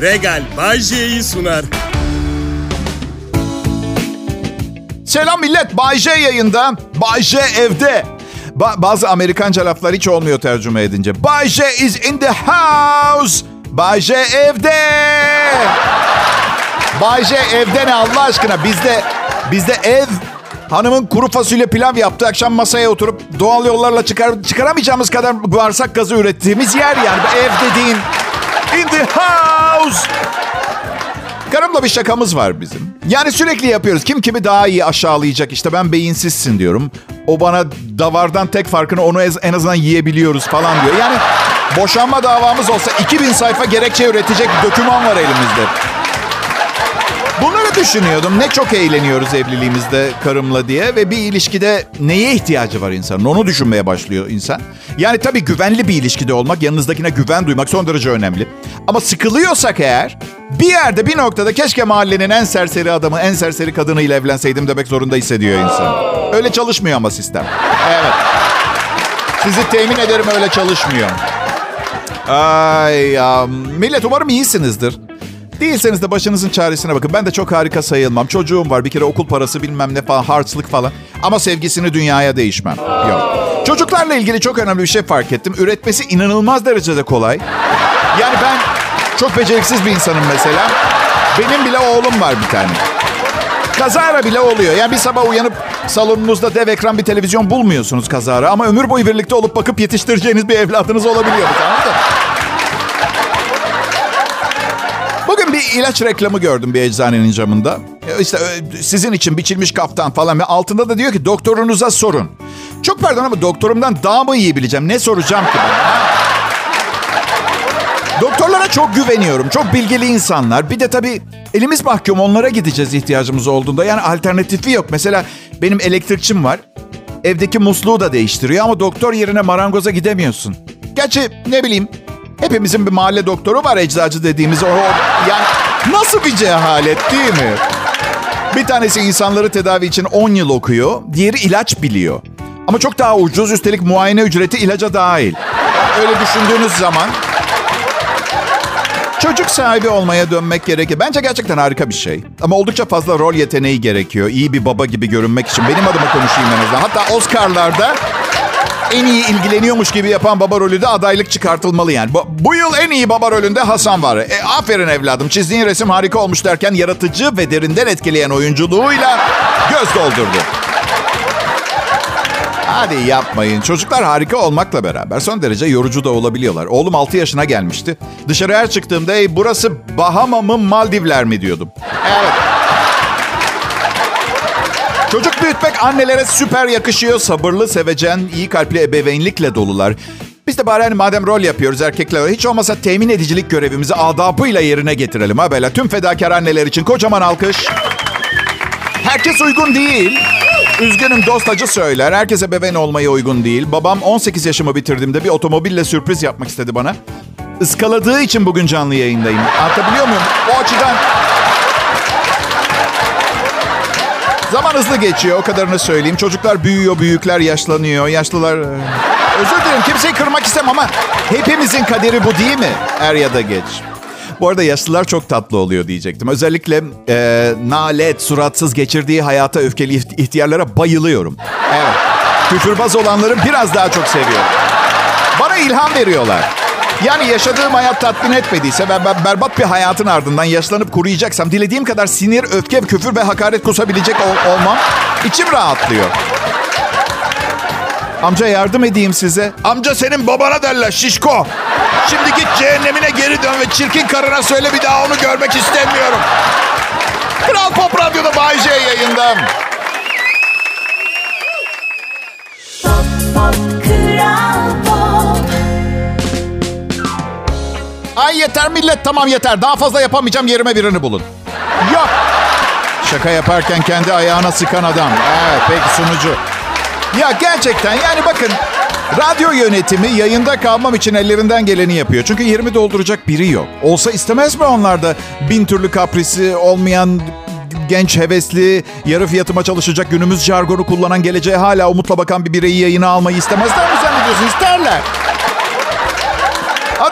Regal Bay J'yi sunar. Selam millet. Bay J yayında. Bay J evde. Ba- bazı Amerikanca laflar hiç olmuyor tercüme edince. Bay J is in the house. Bay J evde. Bay J evde ne Allah aşkına? Bizde bizde ev hanımın kuru fasulye pilav yaptı. Akşam masaya oturup doğal yollarla çıkar, çıkaramayacağımız kadar bağırsak gazı ürettiğimiz yer yani. Ev dediğin in the house. Karımla bir şakamız var bizim. Yani sürekli yapıyoruz. Kim kimi daha iyi aşağılayacak. İşte ben beyinsizsin diyorum. O bana davardan tek farkını onu en azından yiyebiliyoruz falan diyor. Yani boşanma davamız olsa 2000 sayfa gerekçe üretecek bir doküman var elimizde. Düşünüyordum. Ne çok eğleniyoruz evliliğimizde karımla diye ve bir ilişkide neye ihtiyacı var insanın? Onu düşünmeye başlıyor insan. Yani tabii güvenli bir ilişkide olmak, yanınızdakine güven duymak son derece önemli. Ama sıkılıyorsak eğer bir yerde bir noktada keşke mahallenin en serseri adamı, en serseri kadınıyla evlenseydim demek zorunda hissediyor insan. Öyle çalışmıyor ama sistem. Evet. Sizi temin ederim öyle çalışmıyor. Ay ya. Millet umarım iyisinizdir. Değilseniz de başınızın çaresine bakın. Ben de çok harika sayılmam. Çocuğum var. Bir kere okul parası bilmem ne falan. Harçlık falan. Ama sevgisini dünyaya değişmem. Yok. Çocuklarla ilgili çok önemli bir şey fark ettim. Üretmesi inanılmaz derecede kolay. Yani ben çok beceriksiz bir insanım mesela. Benim bile oğlum var bir tane. Kazara bile oluyor. Yani bir sabah uyanıp salonunuzda dev ekran bir televizyon bulmuyorsunuz kazara. Ama ömür boyu birlikte olup bakıp yetiştireceğiniz bir evladınız olabiliyor. Anladın mı? İlaç reklamı gördüm bir eczanenin camında. İşte e, sizin için biçilmiş kaftan falan altında da diyor ki doktorunuza sorun. Çok pardon ama doktorumdan daha mı iyi bileceğim? Ne soracağım ki ben? Doktorlara çok güveniyorum. Çok bilgili insanlar. Bir de tabii elimiz mahkum onlara gideceğiz ihtiyacımız olduğunda. Yani alternatifi yok. Mesela benim elektrikçim var. Evdeki musluğu da değiştiriyor ama doktor yerine marangoza gidemiyorsun. Gerçi ne bileyim hepimizin bir mahalle doktoru var eczacı dediğimiz. O, yani nasıl bir cehalet değil mi? Bir tanesi insanları tedavi için 10 yıl okuyor. Diğeri ilaç biliyor. Ama çok daha ucuz üstelik muayene ücreti ilaca dahil. Öyle düşündüğünüz zaman Çocuk sahibi olmaya dönmek gerekir. Bence gerçekten harika bir şey. Ama oldukça fazla rol yeteneği gerekiyor. İyi bir baba gibi görünmek için. Benim adıma konuşayım en azından. Hatta Oscar'larda en iyi ilgileniyormuş gibi yapan baba rolü de adaylık çıkartılmalı yani. Bu, bu yıl en iyi baba rolünde Hasan var. E, aferin evladım çizdiğin resim harika olmuş derken yaratıcı ve derinden etkileyen oyunculuğuyla göz doldurdu. Hadi yapmayın. Çocuklar harika olmakla beraber son derece yorucu da olabiliyorlar. Oğlum 6 yaşına gelmişti. Dışarı her çıktığımda Ey, burası Bahama mı Maldivler mi diyordum. Evet. Çocuk büyütmek annelere süper yakışıyor. Sabırlı, sevecen, iyi kalpli ebeveynlikle dolular. Biz de bari hani madem rol yapıyoruz erkekler hiç olmasa temin edicilik görevimizi adabıyla yerine getirelim ha. Tüm fedakar anneler için kocaman alkış. Herkes uygun değil. Üzgünüm dost acı söyler. Herkese bebeğin olmaya uygun değil. Babam 18 yaşımı bitirdiğimde bir otomobille sürpriz yapmak istedi bana. Iskaladığı için bugün canlı yayındayım. Anlatabiliyor muyum? O açıdan... Zaman hızlı geçiyor o kadarını söyleyeyim. Çocuklar büyüyor, büyükler yaşlanıyor. Yaşlılar... Özür dilerim kimseyi kırmak istemem ama hepimizin kaderi bu değil mi? Er ya da geç. Bu arada yaşlılar çok tatlı oluyor diyecektim. Özellikle e, nalet, suratsız geçirdiği hayata öfkeli ihtiyarlara bayılıyorum. Evet. Küfürbaz olanları biraz daha çok seviyorum. Bana ilham veriyorlar. Yani yaşadığım hayat tatmin etmediyse ve ben berbat bir hayatın ardından yaşlanıp kuruyacaksam dilediğim kadar sinir, öfke, küfür ve hakaret kusabilecek ol- olmam içim rahatlıyor. Amca yardım edeyim size. Amca senin babana derler şişko. Şimdi git cehennemine geri dön ve çirkin karına söyle bir daha onu görmek istemiyorum. Kral Pop Radyo'da Bay J yayında. Ay yeter millet tamam yeter. Daha fazla yapamayacağım yerime birini bulun. Yok. Şaka yaparken kendi ayağına sıkan adam. Evet peki sunucu. Ya gerçekten yani bakın radyo yönetimi yayında kalmam için ellerinden geleni yapıyor. Çünkü yerimi dolduracak biri yok. Olsa istemez mi onlarda bin türlü kaprisi olmayan genç hevesli, yarı fiyatıma çalışacak günümüz jargonu kullanan geleceğe hala umutla bakan bir bireyi yayına almayı istemezler mi zannediyorsun? İsterler.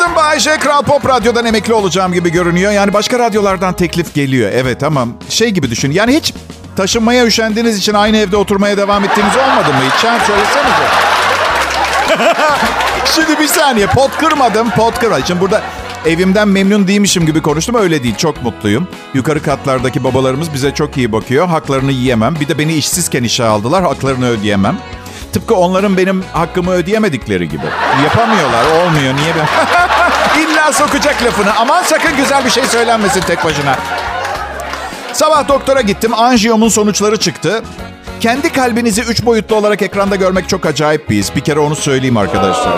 Adı Adım Bayece. Kral Pop Radyo'dan emekli olacağım gibi görünüyor. Yani başka radyolardan teklif geliyor. Evet ama şey gibi düşün. Yani hiç taşınmaya üşendiğiniz için aynı evde oturmaya devam ettiğiniz olmadı mı hiç? Ha, söylesenize. Şimdi bir saniye. Pot kırmadım. Pot kırmadım. Şimdi burada evimden memnun değilmişim gibi konuştum. Öyle değil. Çok mutluyum. Yukarı katlardaki babalarımız bize çok iyi bakıyor. Haklarını yiyemem. Bir de beni işsizken işe aldılar. Haklarını ödeyemem. Tıpkı onların benim hakkımı ödeyemedikleri gibi. Yapamıyorlar. Olmuyor. Niye ben? İlla sokacak lafını. Aman sakın güzel bir şey söylenmesin tek başına. Sabah doktora gittim. Anjiyomun sonuçları çıktı. Kendi kalbinizi üç boyutlu olarak ekranda görmek çok acayip bir his. Bir kere onu söyleyeyim arkadaşlar.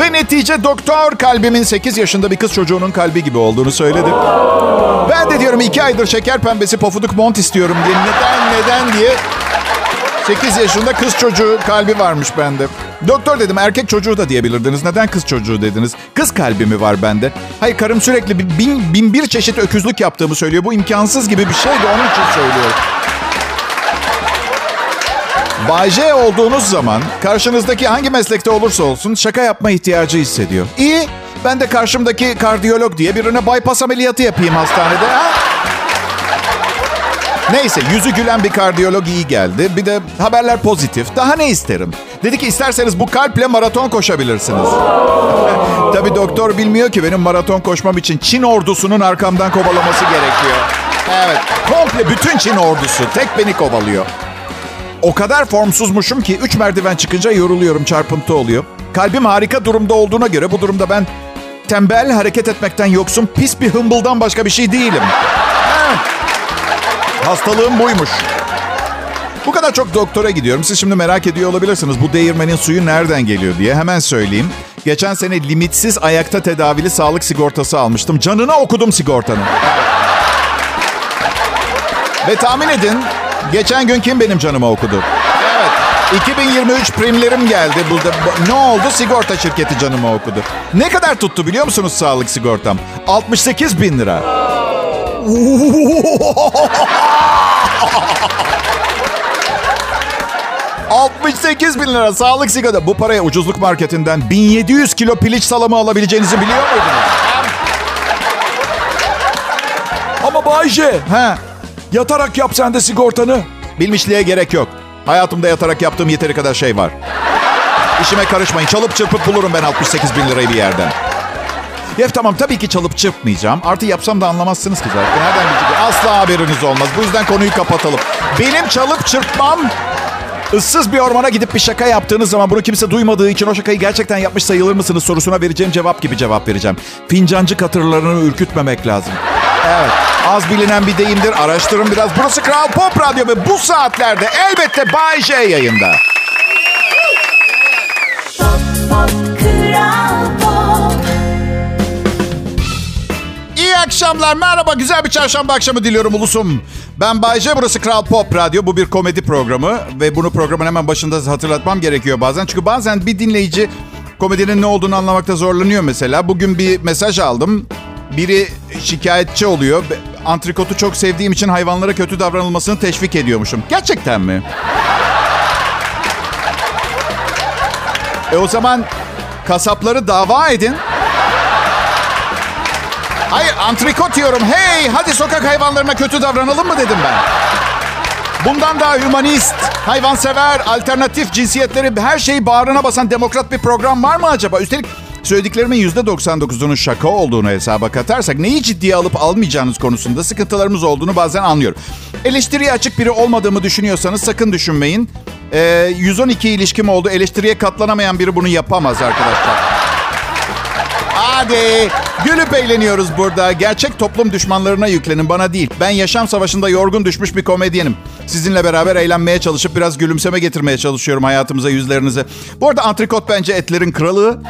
Ve netice doktor kalbimin 8 yaşında bir kız çocuğunun kalbi gibi olduğunu söyledi. Ben de diyorum iki aydır şeker pembesi pofuduk mont istiyorum diye. Neden neden diye 8 yaşında kız çocuğu kalbi varmış bende. Doktor dedim erkek çocuğu da diyebilirdiniz. Neden kız çocuğu dediniz? Kız kalbi mi var bende? Hayır karım sürekli bir bin, bin bir çeşit öküzlük yaptığımı söylüyor. Bu imkansız gibi bir şey de onun için söylüyorum. Bay J olduğunuz zaman karşınızdaki hangi meslekte olursa olsun şaka yapma ihtiyacı hissediyor. İyi, ben de karşımdaki kardiyolog diye birine bypass ameliyatı yapayım hastanede. Ha? Neyse yüzü gülen bir kardiyolog iyi geldi. Bir de haberler pozitif. Daha ne isterim? Dedi ki isterseniz bu kalple maraton koşabilirsiniz. Tabii doktor bilmiyor ki benim maraton koşmam için Çin ordusunun arkamdan kovalaması gerekiyor. Evet komple bütün Çin ordusu tek beni kovalıyor. O kadar formsuzmuşum ki 3 merdiven çıkınca yoruluyorum, çarpıntı oluyor. Kalbim harika durumda olduğuna göre bu durumda ben tembel, hareket etmekten yoksun, pis bir hımbıldan başka bir şey değilim. Hastalığım buymuş. Bu kadar çok doktora gidiyorum. Siz şimdi merak ediyor olabilirsiniz. Bu değirmenin suyu nereden geliyor diye. Hemen söyleyeyim. Geçen sene limitsiz ayakta tedavili sağlık sigortası almıştım. Canına okudum sigortanın. Ve tahmin edin geçen gün kim benim canıma okudu? Evet. 2023 primlerim geldi. Burada ne oldu? Sigorta şirketi canıma okudu. Ne kadar tuttu biliyor musunuz sağlık sigortam? 68 bin lira. 68 bin lira sağlık sigorta. Bu paraya ucuzluk marketinden 1700 kilo piliç salamı alabileceğinizi biliyor muydunuz? Ama Bayce. He. Yatarak yap sen de sigortanı. Bilmişliğe gerek yok. Hayatımda yatarak yaptığım yeteri kadar şey var. İşime karışmayın. Çalıp çırpıp bulurum ben 68 bin lirayı bir yerden. Ya tamam tabii ki çalıp çırpmayacağım. Artı yapsam da anlamazsınız ki zaten. Nereden bilecek? Asla haberiniz olmaz. Bu yüzden konuyu kapatalım. Benim çalıp çırpmam ıssız bir ormana gidip bir şaka yaptığınız zaman bunu kimse duymadığı için o şakayı gerçekten yapmış sayılır mısınız sorusuna vereceğim cevap gibi cevap vereceğim. Fincancı katırlarını ürkütmemek lazım. Evet. Az bilinen bir deyimdir. Araştırın biraz. Burası Kral Pop Radyo ve bu saatlerde elbette Bay J yayında. Akşamlar. Merhaba. Güzel bir çarşamba akşamı diliyorum ulusum. Ben Bayce. Burası Kral Pop Radyo. Bu bir komedi programı. Ve bunu programın hemen başında hatırlatmam gerekiyor bazen. Çünkü bazen bir dinleyici komedinin ne olduğunu anlamakta zorlanıyor mesela. Bugün bir mesaj aldım. Biri şikayetçi oluyor. Antrikotu çok sevdiğim için hayvanlara kötü davranılmasını teşvik ediyormuşum. Gerçekten mi? E o zaman kasapları dava edin. Hayır antrikot diyorum. Hey hadi sokak hayvanlarına kötü davranalım mı dedim ben. Bundan daha hümanist, hayvansever, alternatif cinsiyetleri her şeyi bağrına basan demokrat bir program var mı acaba? Üstelik söylediklerimin %99'unun şaka olduğunu hesaba katarsak neyi ciddiye alıp almayacağınız konusunda sıkıntılarımız olduğunu bazen anlıyorum. Eleştiriye açık biri olmadığımı düşünüyorsanız sakın düşünmeyin. Ee, 112 ilişkim oldu. Eleştiriye katlanamayan biri bunu yapamaz arkadaşlar. Hadi. Gülüp eğleniyoruz burada. Gerçek toplum düşmanlarına yüklenin bana değil. Ben yaşam savaşında yorgun düşmüş bir komedyenim. Sizinle beraber eğlenmeye çalışıp biraz gülümseme getirmeye çalışıyorum hayatımıza, yüzlerinize. Bu arada antrikot bence etlerin kralı.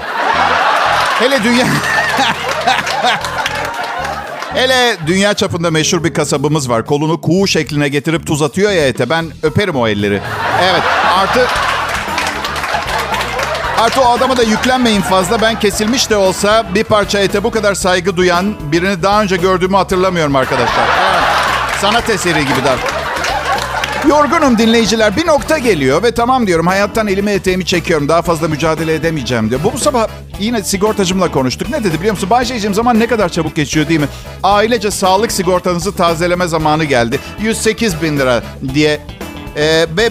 Hele dünya... Hele dünya çapında meşhur bir kasabımız var. Kolunu kuğu şekline getirip tuz atıyor ya ete. Ben öperim o elleri. Evet artı... Artı o adama da yüklenmeyin fazla. Ben kesilmiş de olsa bir parça ete bu kadar saygı duyan birini daha önce gördüğümü hatırlamıyorum arkadaşlar. Sanat eseri gibi dar. Yorgunum dinleyiciler. Bir nokta geliyor ve tamam diyorum hayattan elimi eteğimi çekiyorum. Daha fazla mücadele edemeyeceğim diyor. Bu, bu sabah yine sigortacımla konuştuk. Ne dedi biliyor musun? Bayşe'cim zaman ne kadar çabuk geçiyor değil mi? Ailece sağlık sigortanızı tazeleme zamanı geldi. 108 bin lira diye. Ee, ve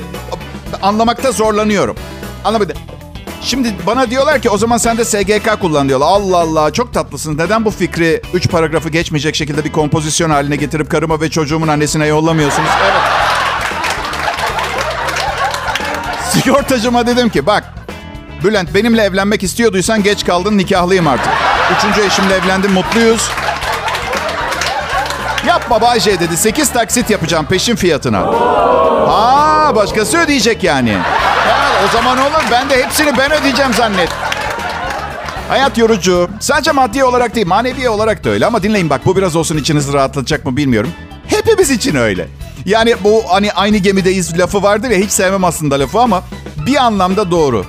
anlamakta zorlanıyorum. Anlamadım. Şimdi bana diyorlar ki o zaman sen de SGK kullan diyorlar. Allah Allah çok tatlısın. Neden bu fikri 3 paragrafı geçmeyecek şekilde bir kompozisyon haline getirip karıma ve çocuğumun annesine yollamıyorsunuz? Evet. Sigortacıma dedim ki bak Bülent benimle evlenmek istiyorduysan geç kaldın nikahlıyım artık. Üçüncü eşimle evlendim mutluyuz. Yapma Bayce dedi 8 taksit yapacağım peşin fiyatına. Aa başkası ödeyecek yani. O zaman olur ben de hepsini ben ödeyeceğim zannet. Hayat yorucu. Sadece maddi olarak değil manevi olarak da öyle. Ama dinleyin bak bu biraz olsun içinizi rahatlatacak mı bilmiyorum. Hepimiz için öyle. Yani bu hani aynı gemideyiz lafı vardır ya hiç sevmem aslında lafı ama bir anlamda doğru.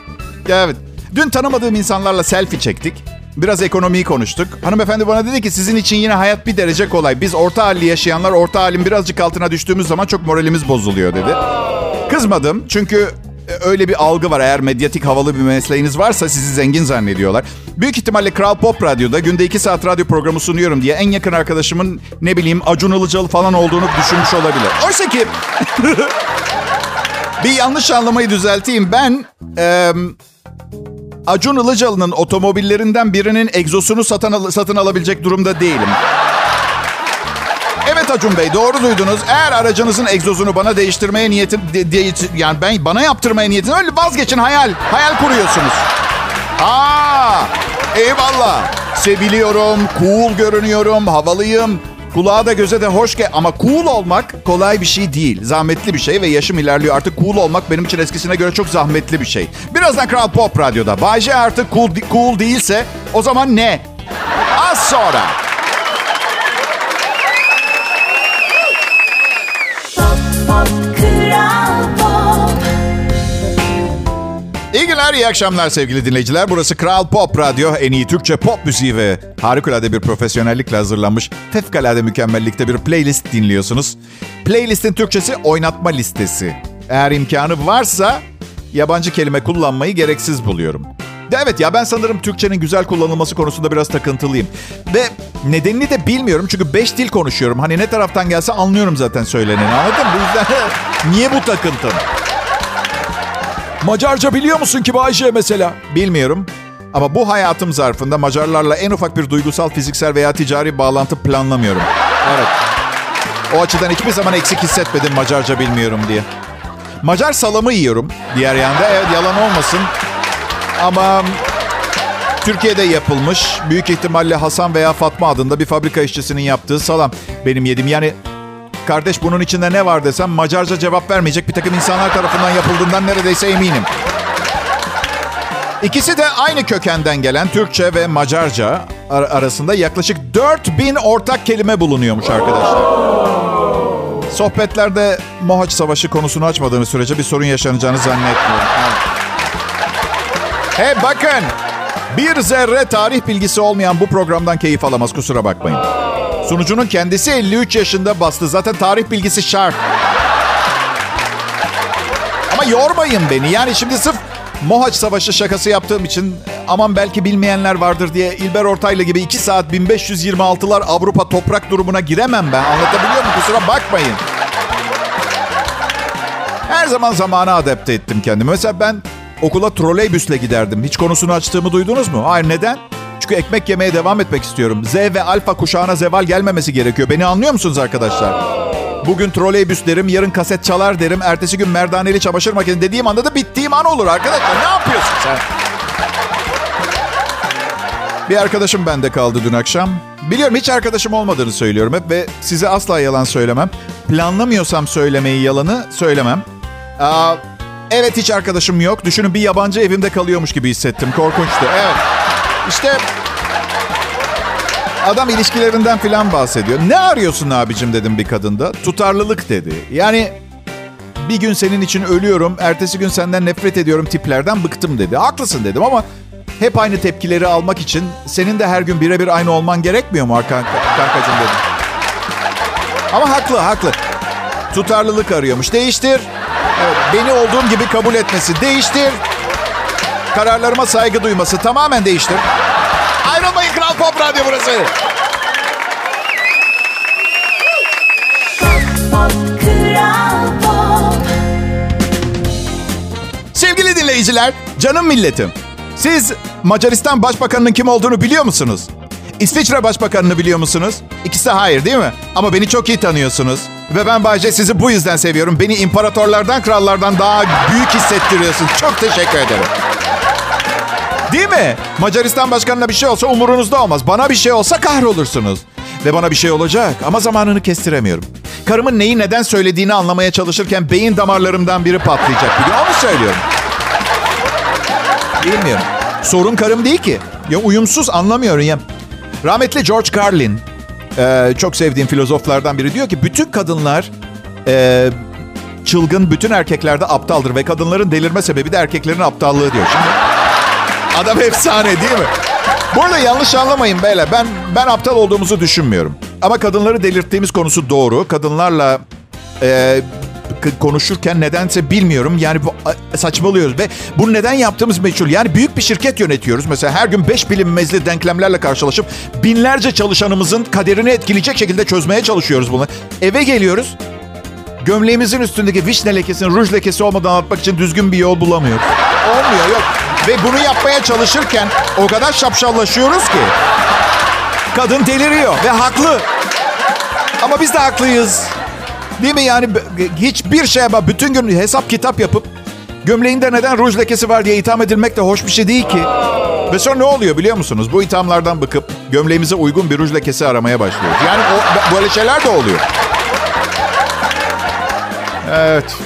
Evet. Dün tanımadığım insanlarla selfie çektik. Biraz ekonomiyi konuştuk. Hanımefendi bana dedi ki sizin için yine hayat bir derece kolay. Biz orta halli yaşayanlar orta halin birazcık altına düştüğümüz zaman çok moralimiz bozuluyor dedi. Kızmadım çünkü öyle bir algı var. Eğer medyatik havalı bir mesleğiniz varsa sizi zengin zannediyorlar. Büyük ihtimalle Kral Pop Radyo'da günde iki saat radyo programı sunuyorum diye en yakın arkadaşımın ne bileyim Acun Ilıcalı falan olduğunu düşünmüş olabilir. Oysa ki bir yanlış anlamayı düzelteyim. Ben e, Acun Ilıcalı'nın otomobillerinden birinin egzosunu satın, al- satın alabilecek durumda değilim. Evet Acun Bey doğru duydunuz. Eğer aracınızın egzozunu bana değiştirmeye niyetim de, de- yani ben bana yaptırmaya niyetim öyle vazgeçin hayal. Hayal kuruyorsunuz. Aa! Eyvallah. Seviliyorum, cool görünüyorum, havalıyım. Kulağa da göze de hoş gel ama cool olmak kolay bir şey değil. Zahmetli bir şey ve yaşım ilerliyor. Artık cool olmak benim için eskisine göre çok zahmetli bir şey. Birazdan Kral Pop Radyo'da. Bayce artık cool, cool değilse o zaman ne? Az sonra. Günler, iyi akşamlar sevgili dinleyiciler. Burası Kral Pop Radyo. En iyi Türkçe pop müziği ve harikulade bir profesyonellikle hazırlanmış fevkalade mükemmellikte bir playlist dinliyorsunuz. Playlistin Türkçesi oynatma listesi. Eğer imkanı varsa yabancı kelime kullanmayı gereksiz buluyorum. Evet ya ben sanırım Türkçenin güzel kullanılması konusunda biraz takıntılıyım. Ve nedenini de bilmiyorum çünkü beş dil konuşuyorum. Hani ne taraftan gelse anlıyorum zaten söyleneni anladın mı? Bu yüzden niye bu takıntım? Macarca biliyor musun ki Bayce mesela? Bilmiyorum. Ama bu hayatım zarfında Macarlarla en ufak bir duygusal, fiziksel veya ticari bağlantı planlamıyorum. Evet. O açıdan hiçbir zaman eksik hissetmedim Macarca bilmiyorum diye. Macar salamı yiyorum diğer yanda. Evet yalan olmasın. Ama Türkiye'de yapılmış büyük ihtimalle Hasan veya Fatma adında bir fabrika işçisinin yaptığı salam benim yedim. Yani kardeş bunun içinde ne var desem Macarca cevap vermeyecek bir takım insanlar tarafından yapıldığından neredeyse eminim. İkisi de aynı kökenden gelen Türkçe ve Macarca ar- arasında yaklaşık 4000 ortak kelime bulunuyormuş arkadaşlar. Sohbetlerde Mohaç Savaşı konusunu açmadığınız sürece bir sorun yaşanacağını zannetmiyorum. Evet. He bakın. Bir zerre tarih bilgisi olmayan bu programdan keyif alamaz kusura bakmayın. Sunucunun kendisi 53 yaşında bastı. Zaten tarih bilgisi şart. Ama yormayın beni. Yani şimdi sırf Mohaç Savaşı şakası yaptığım için aman belki bilmeyenler vardır diye İlber Ortaylı gibi 2 saat 1526'lar Avrupa toprak durumuna giremem ben. Anlatabiliyor muyum? Kusura bakmayın. Her zaman zamana adapte ettim kendimi. Mesela ben okula troleybüsle giderdim. Hiç konusunu açtığımı duydunuz mu? Hayır neden? Çünkü ekmek yemeye devam etmek istiyorum. Z ve alfa kuşağına zeval gelmemesi gerekiyor. Beni anlıyor musunuz arkadaşlar? Bugün troleybüs derim, yarın kaset çalar derim. Ertesi gün merdaneli çamaşır makinesi dediğim anda da bittiğim an olur arkadaşlar. Ne yapıyorsun sen? Bir arkadaşım bende kaldı dün akşam. Biliyorum hiç arkadaşım olmadığını söylüyorum hep ve size asla yalan söylemem. Planlamıyorsam söylemeyi yalanı söylemem. Aa, evet hiç arkadaşım yok. Düşünün bir yabancı evimde kalıyormuş gibi hissettim. Korkunçtu. Evet. İşte adam ilişkilerinden filan bahsediyor. Ne arıyorsun abicim dedim bir kadında. Tutarlılık dedi. Yani bir gün senin için ölüyorum, ertesi gün senden nefret ediyorum tiplerden bıktım dedi. Haklısın dedim ama hep aynı tepkileri almak için senin de her gün birebir aynı olman gerekmiyor mu kanka, dedim. Ama haklı, haklı. Tutarlılık arıyormuş. Değiştir. Evet, beni olduğum gibi kabul etmesi. Değiştir. Kararlarıma saygı duyması. Tamamen değiştir. Ayrılmayın Kral Pop Radyo burası. Sevgili dinleyiciler, canım milletim. Siz Macaristan Başbakanı'nın kim olduğunu biliyor musunuz? İsviçre Başbakanı'nı biliyor musunuz? İkisi hayır değil mi? Ama beni çok iyi tanıyorsunuz. Ve ben Bayce sizi bu yüzden seviyorum. Beni imparatorlardan, krallardan daha büyük hissettiriyorsun. Çok teşekkür ederim. Değil mi? Macaristan Başkanı'na bir şey olsa umurunuzda olmaz. Bana bir şey olsa kahrolursunuz. Ve bana bir şey olacak ama zamanını kestiremiyorum. Karımın neyi neden söylediğini anlamaya çalışırken beyin damarlarımdan biri patlayacak. Biliyor onu söylüyorum. Bilmiyorum. Sorun karım değil ki. Ya uyumsuz anlamıyorum ya. Rahmetli George Carlin, e, çok sevdiğim filozoflardan biri diyor ki bütün kadınlar e, çılgın, bütün erkekler de aptaldır ve kadınların delirme sebebi de erkeklerin aptallığı diyor. Şimdi adam efsane değil mi? Bu arada yanlış anlamayın beyler. Ben ben aptal olduğumuzu düşünmüyorum. Ama kadınları delirttiğimiz konusu doğru. Kadınlarla e, konuşurken nedense bilmiyorum. Yani bu saçmalıyoruz ve bunu neden yaptığımız meçhul. Yani büyük bir şirket yönetiyoruz. Mesela her gün beş bilinmezli denklemlerle karşılaşıp binlerce çalışanımızın kaderini etkileyecek şekilde çözmeye çalışıyoruz bunu. Eve geliyoruz. Gömleğimizin üstündeki vişne lekesini ruj lekesi olmadan atmak için düzgün bir yol bulamıyoruz. Olmuyor yok. Ve bunu yapmaya çalışırken o kadar şapşallaşıyoruz ki. Kadın deliriyor ve haklı. Ama biz de haklıyız. Değil mi yani hiçbir şeye bak bütün gün hesap kitap yapıp gömleğinde neden ruj lekesi var diye itham edilmek de hoş bir şey değil ki. Ve sonra ne oluyor biliyor musunuz? Bu ithamlardan bıkıp gömleğimize uygun bir ruj lekesi aramaya başlıyoruz. Yani o, böyle şeyler de oluyor. Evet.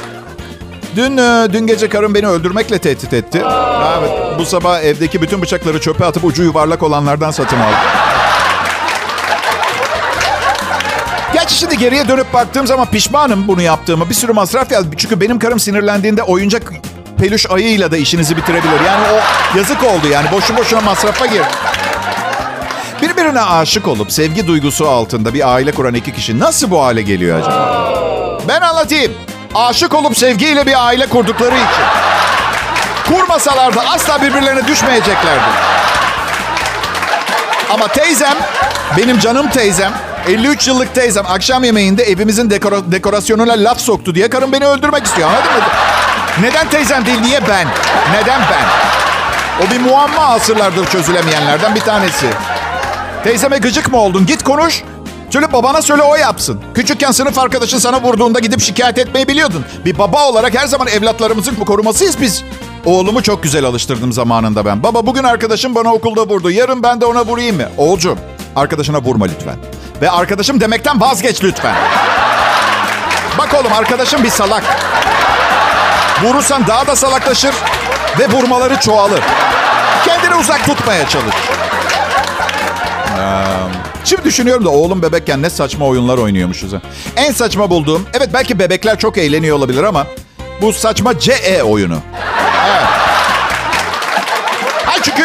Dün e, dün gece karım beni öldürmekle tehdit etti. Evet. Bu sabah evdeki bütün bıçakları çöpe atıp ucu yuvarlak olanlardan satın aldım. Gerçi şimdi geriye dönüp baktığım zaman pişmanım bunu yaptığımı. Bir sürü masraf geldi. Çünkü benim karım sinirlendiğinde oyuncak peluş ayıyla da işinizi bitirebilir. Yani o yazık oldu yani. Boşu boşuna masrafa gir. Birbirine aşık olup sevgi duygusu altında bir aile kuran iki kişi nasıl bu hale geliyor acaba? Ben anlatayım. Aşık olup sevgiyle bir aile kurdukları için. Kurmasalardı asla birbirlerine düşmeyeceklerdi. Ama teyzem, benim canım teyzem, 53 yıllık teyzem akşam yemeğinde evimizin dekora- dekorasyonuna laf soktu diye karım beni öldürmek istiyor. Anladın mı? Neden teyzem değil, niye ben? Neden ben? O bir muamma asırlardır çözülemeyenlerden bir tanesi. Teyzeme gıcık mı oldun? Git konuş. Söyle babana söyle o yapsın. Küçükken sınıf arkadaşın sana vurduğunda gidip şikayet etmeyi biliyordun. Bir baba olarak her zaman evlatlarımızın korumasıyız biz. Oğlumu çok güzel alıştırdım zamanında ben. Baba bugün arkadaşım bana okulda vurdu. Yarın ben de ona vurayım mı? Oğulcum arkadaşına vurma lütfen. Ve arkadaşım demekten vazgeç lütfen. Bak oğlum arkadaşım bir salak. Vurursan daha da salaklaşır ve vurmaları çoğalır. Kendini uzak tutmaya çalış. Şimdi düşünüyorum da oğlum bebekken ne saçma oyunlar oynuyormuşuz. En saçma bulduğum, evet belki bebekler çok eğleniyor olabilir ama bu saçma CE oyunu. Evet. Ha çünkü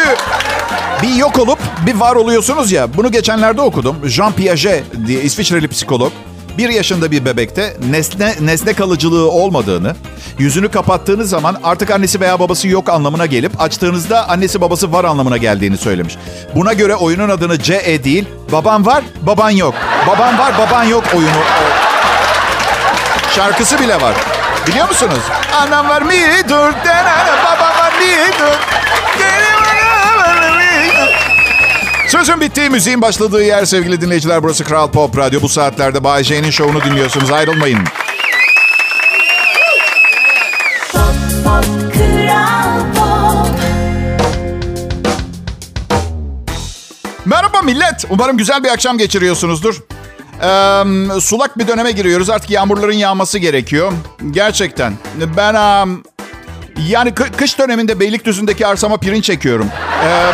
bir yok olup bir var oluyorsunuz ya. Bunu geçenlerde okudum. Jean Piaget diye İsviçreli psikolog. Bir yaşında bir bebekte nesne, nesne kalıcılığı olmadığını, yüzünü kapattığınız zaman artık annesi veya babası yok anlamına gelip açtığınızda annesi babası var anlamına geldiğini söylemiş. Buna göre oyunun adını CE değil, baban var, baban yok. Baban var, baban yok oyunu. Şarkısı bile var. Biliyor musunuz? Anam var mı dur, denene, babam var mı Sözün bittiği müziğin başladığı yer sevgili dinleyiciler. Burası Kral Pop Radyo. Bu saatlerde Bay J'nin şovunu dinliyorsunuz. Ayrılmayın. Pop. Merhaba millet. Umarım güzel bir akşam geçiriyorsunuzdur. Ee, sulak bir döneme giriyoruz. Artık yağmurların yağması gerekiyor. Gerçekten. Ben em, yani kı- kış döneminde Beylikdüzü'ndeki arsama pirinç çekiyorum. Ee,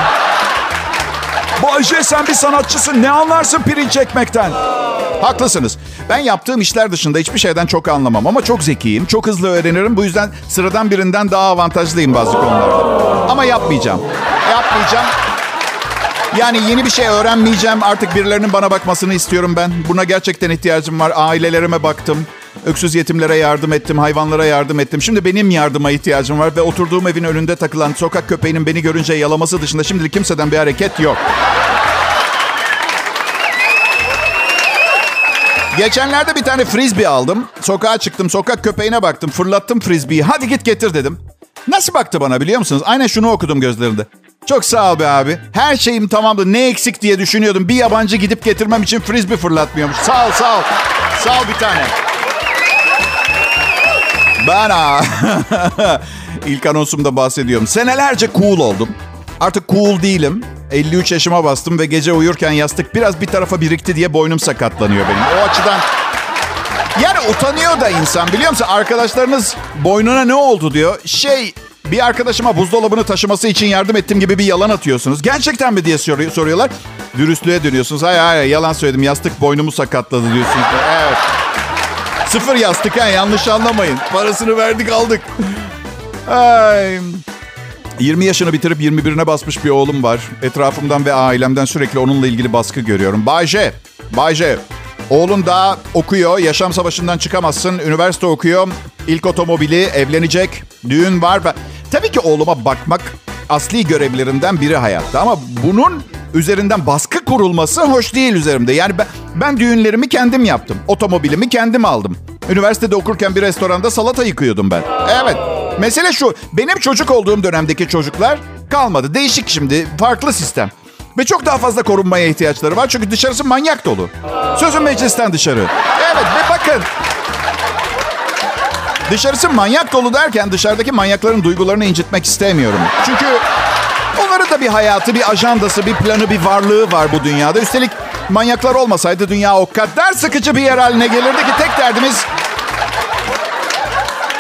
Bayce sen bir sanatçısın. Ne anlarsın pirinç çekmekten? Haklısınız. Ben yaptığım işler dışında hiçbir şeyden çok anlamam ama çok zekiyim. Çok hızlı öğrenirim. Bu yüzden sıradan birinden daha avantajlıyım bazı konularda. Ama yapmayacağım. Yapmayacağım. Yani yeni bir şey öğrenmeyeceğim. Artık birilerinin bana bakmasını istiyorum ben. Buna gerçekten ihtiyacım var. Ailelerime baktım. Öksüz yetimlere yardım ettim, hayvanlara yardım ettim. Şimdi benim yardıma ihtiyacım var ve oturduğum evin önünde takılan sokak köpeğinin beni görünce yalaması dışında şimdilik kimseden bir hareket yok. Geçenlerde bir tane frisbee aldım. Sokağa çıktım, sokak köpeğine baktım, fırlattım frisbee'yi. Hadi git getir dedim. Nasıl baktı bana biliyor musunuz? Aynen şunu okudum gözlerinde. Çok sağ ol be abi. Her şeyim tamamdı. Ne eksik diye düşünüyordum. Bir yabancı gidip getirmem için frisbee fırlatmıyormuş. Sağ ol, sağ ol. Sağ ol bir tane. Ben ha. İlk anonsumda bahsediyorum. Senelerce cool oldum. Artık cool değilim. 53 yaşıma bastım ve gece uyurken yastık biraz bir tarafa birikti diye boynum sakatlanıyor benim. O açıdan yani utanıyor da insan biliyor musun? Arkadaşlarınız boynuna ne oldu diyor. Şey bir arkadaşıma buzdolabını taşıması için yardım ettim gibi bir yalan atıyorsunuz. Gerçekten mi diye soruyor- soruyorlar. Dürüstlüğe dönüyorsunuz. Hayır hayır yalan söyledim yastık boynumu sakatladı diyorsunuz. Evet. Sıfır yastık ha yanlış anlamayın. Parasını verdik aldık. Ay. 20 yaşını bitirip 21'ine basmış bir oğlum var. Etrafımdan ve ailemden sürekli onunla ilgili baskı görüyorum. Bayce, Bayce. Oğlun daha okuyor, yaşam savaşından çıkamazsın. Üniversite okuyor, ilk otomobili, evlenecek, düğün var. Tabii ki oğluma bakmak asli görevlerimden biri hayatta. Ama bunun üzerinden baskı kurulması hoş değil üzerimde. Yani ben, ben düğünlerimi kendim yaptım. Otomobilimi kendim aldım. Üniversitede okurken bir restoranda salata yıkıyordum ben. Evet. Mesele şu. Benim çocuk olduğum dönemdeki çocuklar kalmadı. Değişik şimdi. Farklı sistem. Ve çok daha fazla korunmaya ihtiyaçları var. Çünkü dışarısı manyak dolu. Sözüm meclisten dışarı. Evet ve bakın. Dışarısı manyak dolu derken dışarıdaki manyakların duygularını incitmek istemiyorum. Çünkü onların da bir hayatı, bir ajandası, bir planı, bir varlığı var bu dünyada. Üstelik manyaklar olmasaydı dünya o kadar sıkıcı bir yer haline gelirdi ki tek derdimiz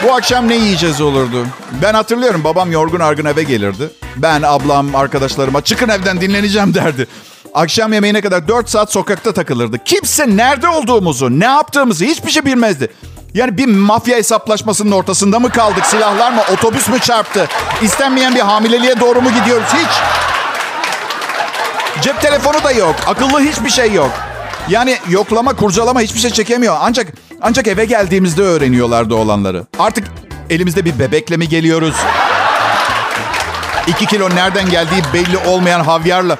bu akşam ne yiyeceğiz olurdu. Ben hatırlıyorum babam yorgun argın eve gelirdi. Ben, ablam, arkadaşlarıma çıkın evden dinleneceğim derdi. Akşam yemeğine kadar 4 saat sokakta takılırdı. Kimse nerede olduğumuzu, ne yaptığımızı hiçbir şey bilmezdi. Yani bir mafya hesaplaşmasının ortasında mı kaldık? Silahlar mı? Otobüs mü çarptı? İstenmeyen bir hamileliğe doğru mu gidiyoruz? Hiç. Cep telefonu da yok. Akıllı hiçbir şey yok. Yani yoklama, kurcalama hiçbir şey çekemiyor. Ancak ancak eve geldiğimizde öğreniyorlardı olanları. Artık elimizde bir bebekle mi geliyoruz? İki kilo nereden geldiği belli olmayan havyarla.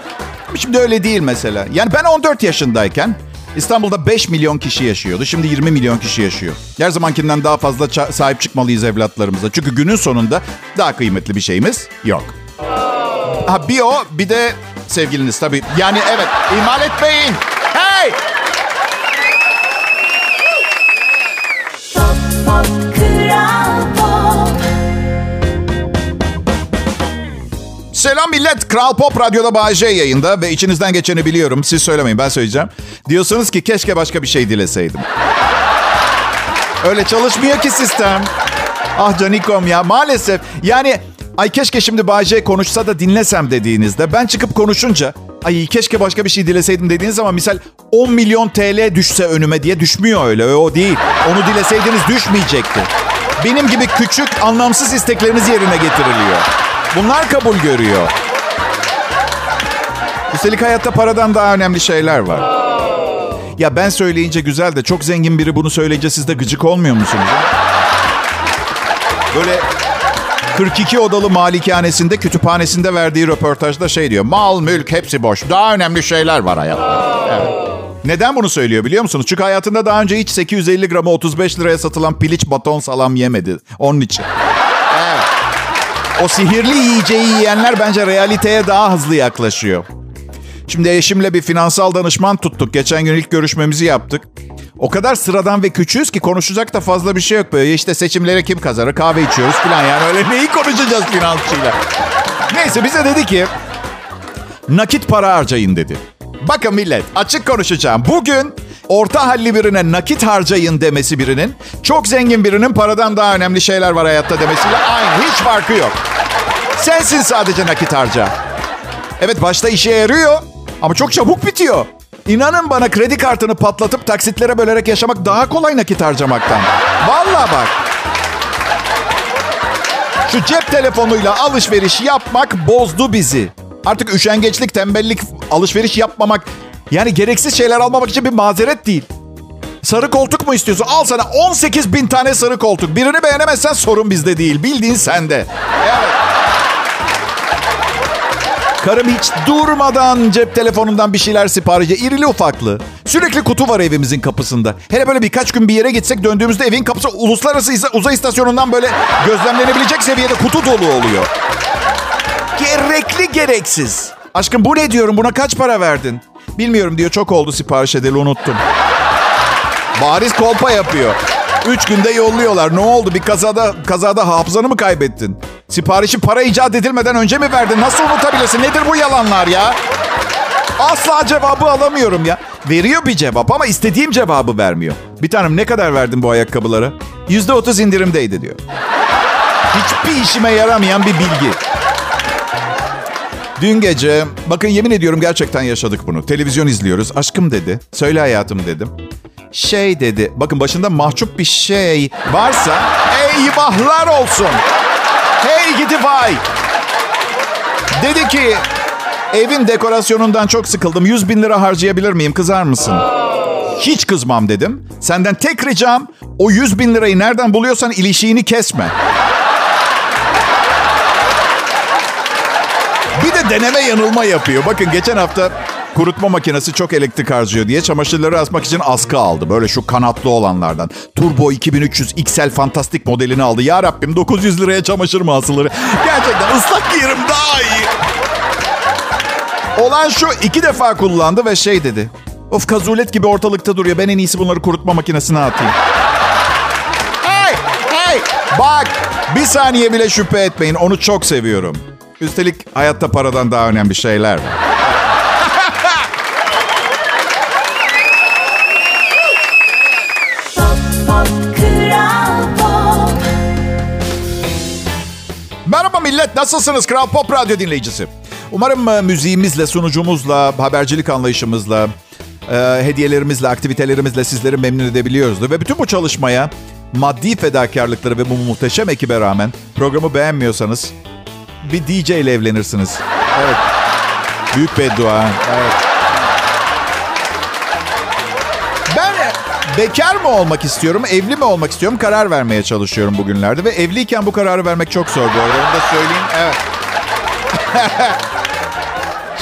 Şimdi öyle değil mesela. Yani ben 14 yaşındayken İstanbul'da 5 milyon kişi yaşıyordu. Şimdi 20 milyon kişi yaşıyor. Her zamankinden daha fazla sahip çıkmalıyız evlatlarımıza. Çünkü günün sonunda daha kıymetli bir şeyimiz yok. Ha bir o bir de sevgiliniz tabii. Yani evet ihmal etmeyin. Hey! Selam millet. Kral Pop Radyo'da J yayında ve içinizden geçeni biliyorum. Siz söylemeyin ben söyleyeceğim. Diyorsunuz ki keşke başka bir şey dileseydim. Öyle çalışmıyor ki sistem. Ah canikom ya maalesef. Yani ay keşke şimdi J konuşsa da dinlesem dediğinizde ben çıkıp konuşunca ay keşke başka bir şey dileseydim dediğiniz zaman misal 10 milyon TL düşse önüme diye düşmüyor öyle. O değil. Onu dileseydiniz düşmeyecekti. Benim gibi küçük anlamsız istekleriniz yerine getiriliyor. Bunlar kabul görüyor. Üstelik hayatta paradan daha önemli şeyler var. Ya ben söyleyince güzel de çok zengin biri bunu söyleyince siz de gıcık olmuyor musunuz? Böyle 42 odalı malikanesinde kütüphanesinde verdiği röportajda şey diyor. Mal, mülk hepsi boş. Daha önemli şeyler var hayatta. Neden bunu söylüyor biliyor musunuz? Çünkü hayatında daha önce hiç 850 gramı 35 liraya satılan piliç baton salam yemedi. Onun için. O sihirli yiyeceği yiyenler bence realiteye daha hızlı yaklaşıyor. Şimdi eşimle bir finansal danışman tuttuk. Geçen gün ilk görüşmemizi yaptık. O kadar sıradan ve küçüğüz ki konuşacak da fazla bir şey yok böyle. İşte seçimlere kim kazanır kahve içiyoruz falan yani öyle neyi konuşacağız finansçıyla. Neyse bize dedi ki nakit para harcayın dedi. Bakın millet açık konuşacağım. Bugün orta halli birine nakit harcayın demesi birinin çok zengin birinin paradan daha önemli şeyler var hayatta demesiyle aynı. Hiç farkı yok. Sensin sadece nakit harca. Evet başta işe yarıyor ama çok çabuk bitiyor. İnanın bana kredi kartını patlatıp taksitlere bölerek yaşamak daha kolay nakit harcamaktan. Vallahi bak. Şu cep telefonuyla alışveriş yapmak bozdu bizi. Artık üşengeçlik, tembellik, alışveriş yapmamak yani gereksiz şeyler almamak için bir mazeret değil. Sarı koltuk mu istiyorsun? Al sana 18 bin tane sarı koltuk. Birini beğenemezsen sorun bizde değil. Bildiğin sende. Karım hiç durmadan cep telefonundan bir şeyler sipariş ediyor. İrili ufaklı. Sürekli kutu var evimizin kapısında. Hele böyle birkaç gün bir yere gitsek döndüğümüzde evin kapısı uluslararası uzay istasyonundan böyle gözlemlenebilecek seviyede kutu dolu oluyor. Gerekli gereksiz. Aşkım bu ne diyorum buna kaç para verdin? Bilmiyorum diyor çok oldu sipariş edeli unuttum. Bariz kolpa yapıyor. Üç günde yolluyorlar. Ne oldu? Bir kazada kazada hafızanı mı kaybettin? Siparişi para icat edilmeden önce mi verdin? Nasıl unutabilirsin? Nedir bu yalanlar ya? Asla cevabı alamıyorum ya. Veriyor bir cevap ama istediğim cevabı vermiyor. Bir tanem ne kadar verdin bu ayakkabılara? Yüzde otuz indirimdeydi diyor. Hiçbir işime yaramayan bir bilgi. Dün gece, bakın yemin ediyorum gerçekten yaşadık bunu. Televizyon izliyoruz. Aşkım dedi. Söyle hayatım dedim. Şey dedi. Bakın başında mahcup bir şey varsa eyvahlar olsun. Hey gidi vay. Dedi ki evin dekorasyonundan çok sıkıldım. 100 bin lira harcayabilir miyim? Kızar mısın? Hiç kızmam dedim. Senden tek ricam o 100 bin lirayı nereden buluyorsan ilişiğini kesme. Deneme yanılma yapıyor. Bakın geçen hafta kurutma makinesi çok elektrik harcıyor diye çamaşırları asmak için askı aldı. Böyle şu kanatlı olanlardan. Turbo 2300 XL fantastik modelini aldı. Ya Rabbim 900 liraya çamaşır mı asılır? Gerçekten ıslak giyerim daha iyi. Olan şu iki defa kullandı ve şey dedi. Of kazulet gibi ortalıkta duruyor. Ben en iyisi bunları kurutma makinesine atayım. Hey! Hey! Bak! Bir saniye bile şüphe etmeyin. Onu çok seviyorum. Üstelik hayatta paradan daha önemli şeyler var. Merhaba millet, nasılsınız? Kral Pop Radyo dinleyicisi. Umarım e, müziğimizle, sunucumuzla, habercilik anlayışımızla, e, hediyelerimizle, aktivitelerimizle sizleri memnun edebiliyoruzdur. Ve bütün bu çalışmaya maddi fedakarlıkları ve bu muhteşem ekibe rağmen programı beğenmiyorsanız bir DJ ile evlenirsiniz. Evet. Büyük beddua. Evet. Ben bekar mı olmak istiyorum, evli mi olmak istiyorum karar vermeye çalışıyorum bugünlerde. Ve evliyken bu kararı vermek çok zor bu arada. Onu da söyleyeyim. Evet.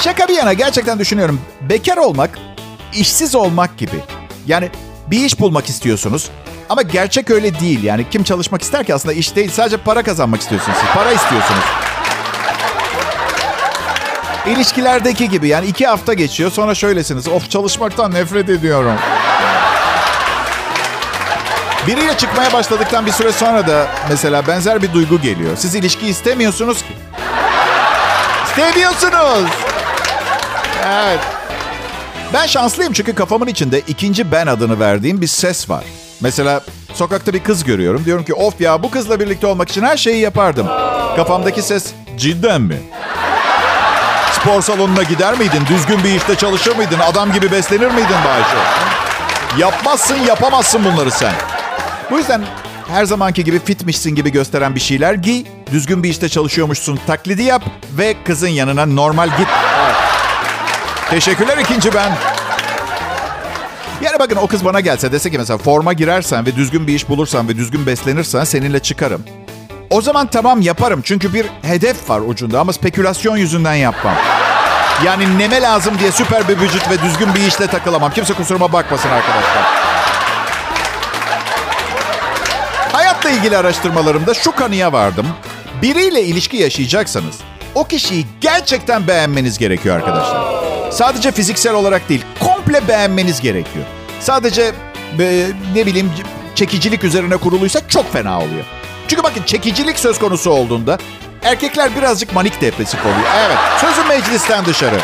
Şaka bir yana gerçekten düşünüyorum. Bekar olmak, işsiz olmak gibi. Yani bir iş bulmak istiyorsunuz. Ama gerçek öyle değil. Yani kim çalışmak ister ki aslında iş değil. Sadece para kazanmak istiyorsunuz. Para istiyorsunuz. İlişkilerdeki gibi yani iki hafta geçiyor sonra şöylesiniz. Of çalışmaktan nefret ediyorum. Biriyle çıkmaya başladıktan bir süre sonra da mesela benzer bir duygu geliyor. Siz ilişki istemiyorsunuz ki. İstemiyorsunuz. Evet. Ben şanslıyım çünkü kafamın içinde ikinci ben adını verdiğim bir ses var. Mesela sokakta bir kız görüyorum. Diyorum ki of ya bu kızla birlikte olmak için her şeyi yapardım. Kafamdaki ses cidden mi? Spor salonuna gider miydin? Düzgün bir işte çalışır mıydın? Adam gibi beslenir miydin Bayşe? Yapmazsın, yapamazsın bunları sen. Bu yüzden her zamanki gibi fitmişsin gibi gösteren bir şeyler giy. Düzgün bir işte çalışıyormuşsun taklidi yap ve kızın yanına normal git. Evet. Teşekkürler ikinci ben. Yani bakın o kız bana gelse dese ki mesela forma girersen ve düzgün bir iş bulursan ve düzgün beslenirsen seninle çıkarım. O zaman tamam yaparım çünkü bir hedef var ucunda ama spekülasyon yüzünden yapmam. Yani neme lazım diye süper bir vücut ve düzgün bir işle takılamam. Kimse kusuruma bakmasın arkadaşlar. Hayatla ilgili araştırmalarımda şu kanıya vardım. Biriyle ilişki yaşayacaksanız o kişiyi gerçekten beğenmeniz gerekiyor arkadaşlar. Sadece fiziksel olarak değil, komple beğenmeniz gerekiyor. Sadece e, ne bileyim çekicilik üzerine kuruluysa çok fena oluyor. Çünkü bakın çekicilik söz konusu olduğunda erkekler birazcık manik depresif oluyor. Evet, sözüm meclisten dışarı.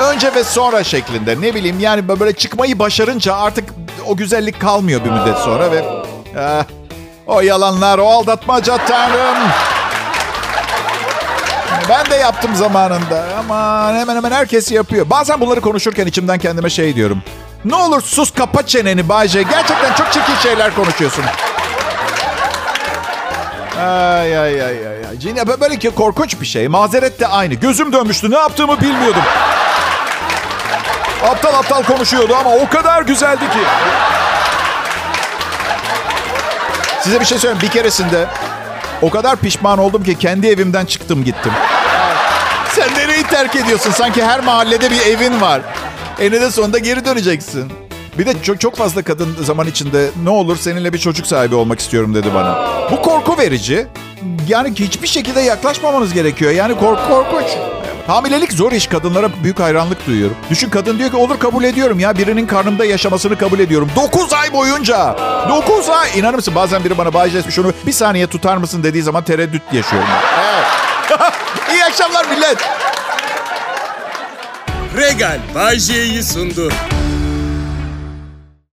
Önce ve sonra şeklinde ne bileyim yani böyle çıkmayı başarınca artık o güzellik kalmıyor bir müddet sonra ve ah, o yalanlar, o aldatmaca tanrım. Ben de yaptım zamanında ama hemen hemen herkes yapıyor. Bazen bunları konuşurken içimden kendime şey diyorum. Ne olur sus kapa çeneni Bayce. Gerçekten çok çirkin şeyler konuşuyorsun. Ay ay ay ay. Cine böyle ki korkunç bir şey. Mazeret de aynı. Gözüm dönmüştü. Ne yaptığımı bilmiyordum. Aptal aptal konuşuyordu ama o kadar güzeldi ki. Size bir şey söyleyeyim. Bir keresinde o kadar pişman oldum ki kendi evimden çıktım gittim. Sen nereyi terk ediyorsun? Sanki her mahallede bir evin var. Eninde sonunda geri döneceksin. Bir de çok, çok fazla kadın zaman içinde ne olur seninle bir çocuk sahibi olmak istiyorum dedi bana. Bu korku verici. Yani hiçbir şekilde yaklaşmamanız gerekiyor. Yani kork korkunç. Hamilelik zor iş. Kadınlara büyük hayranlık duyuyorum. Düşün kadın diyor ki olur kabul ediyorum ya. Birinin karnımda yaşamasını kabul ediyorum. 9 ay boyunca. 9 ay. İnanır mısın bazen biri bana Bayce şunu bir saniye tutar mısın dediği zaman tereddüt yaşıyorum. Evet. İyi akşamlar millet. Regal Bay J'yi sundu.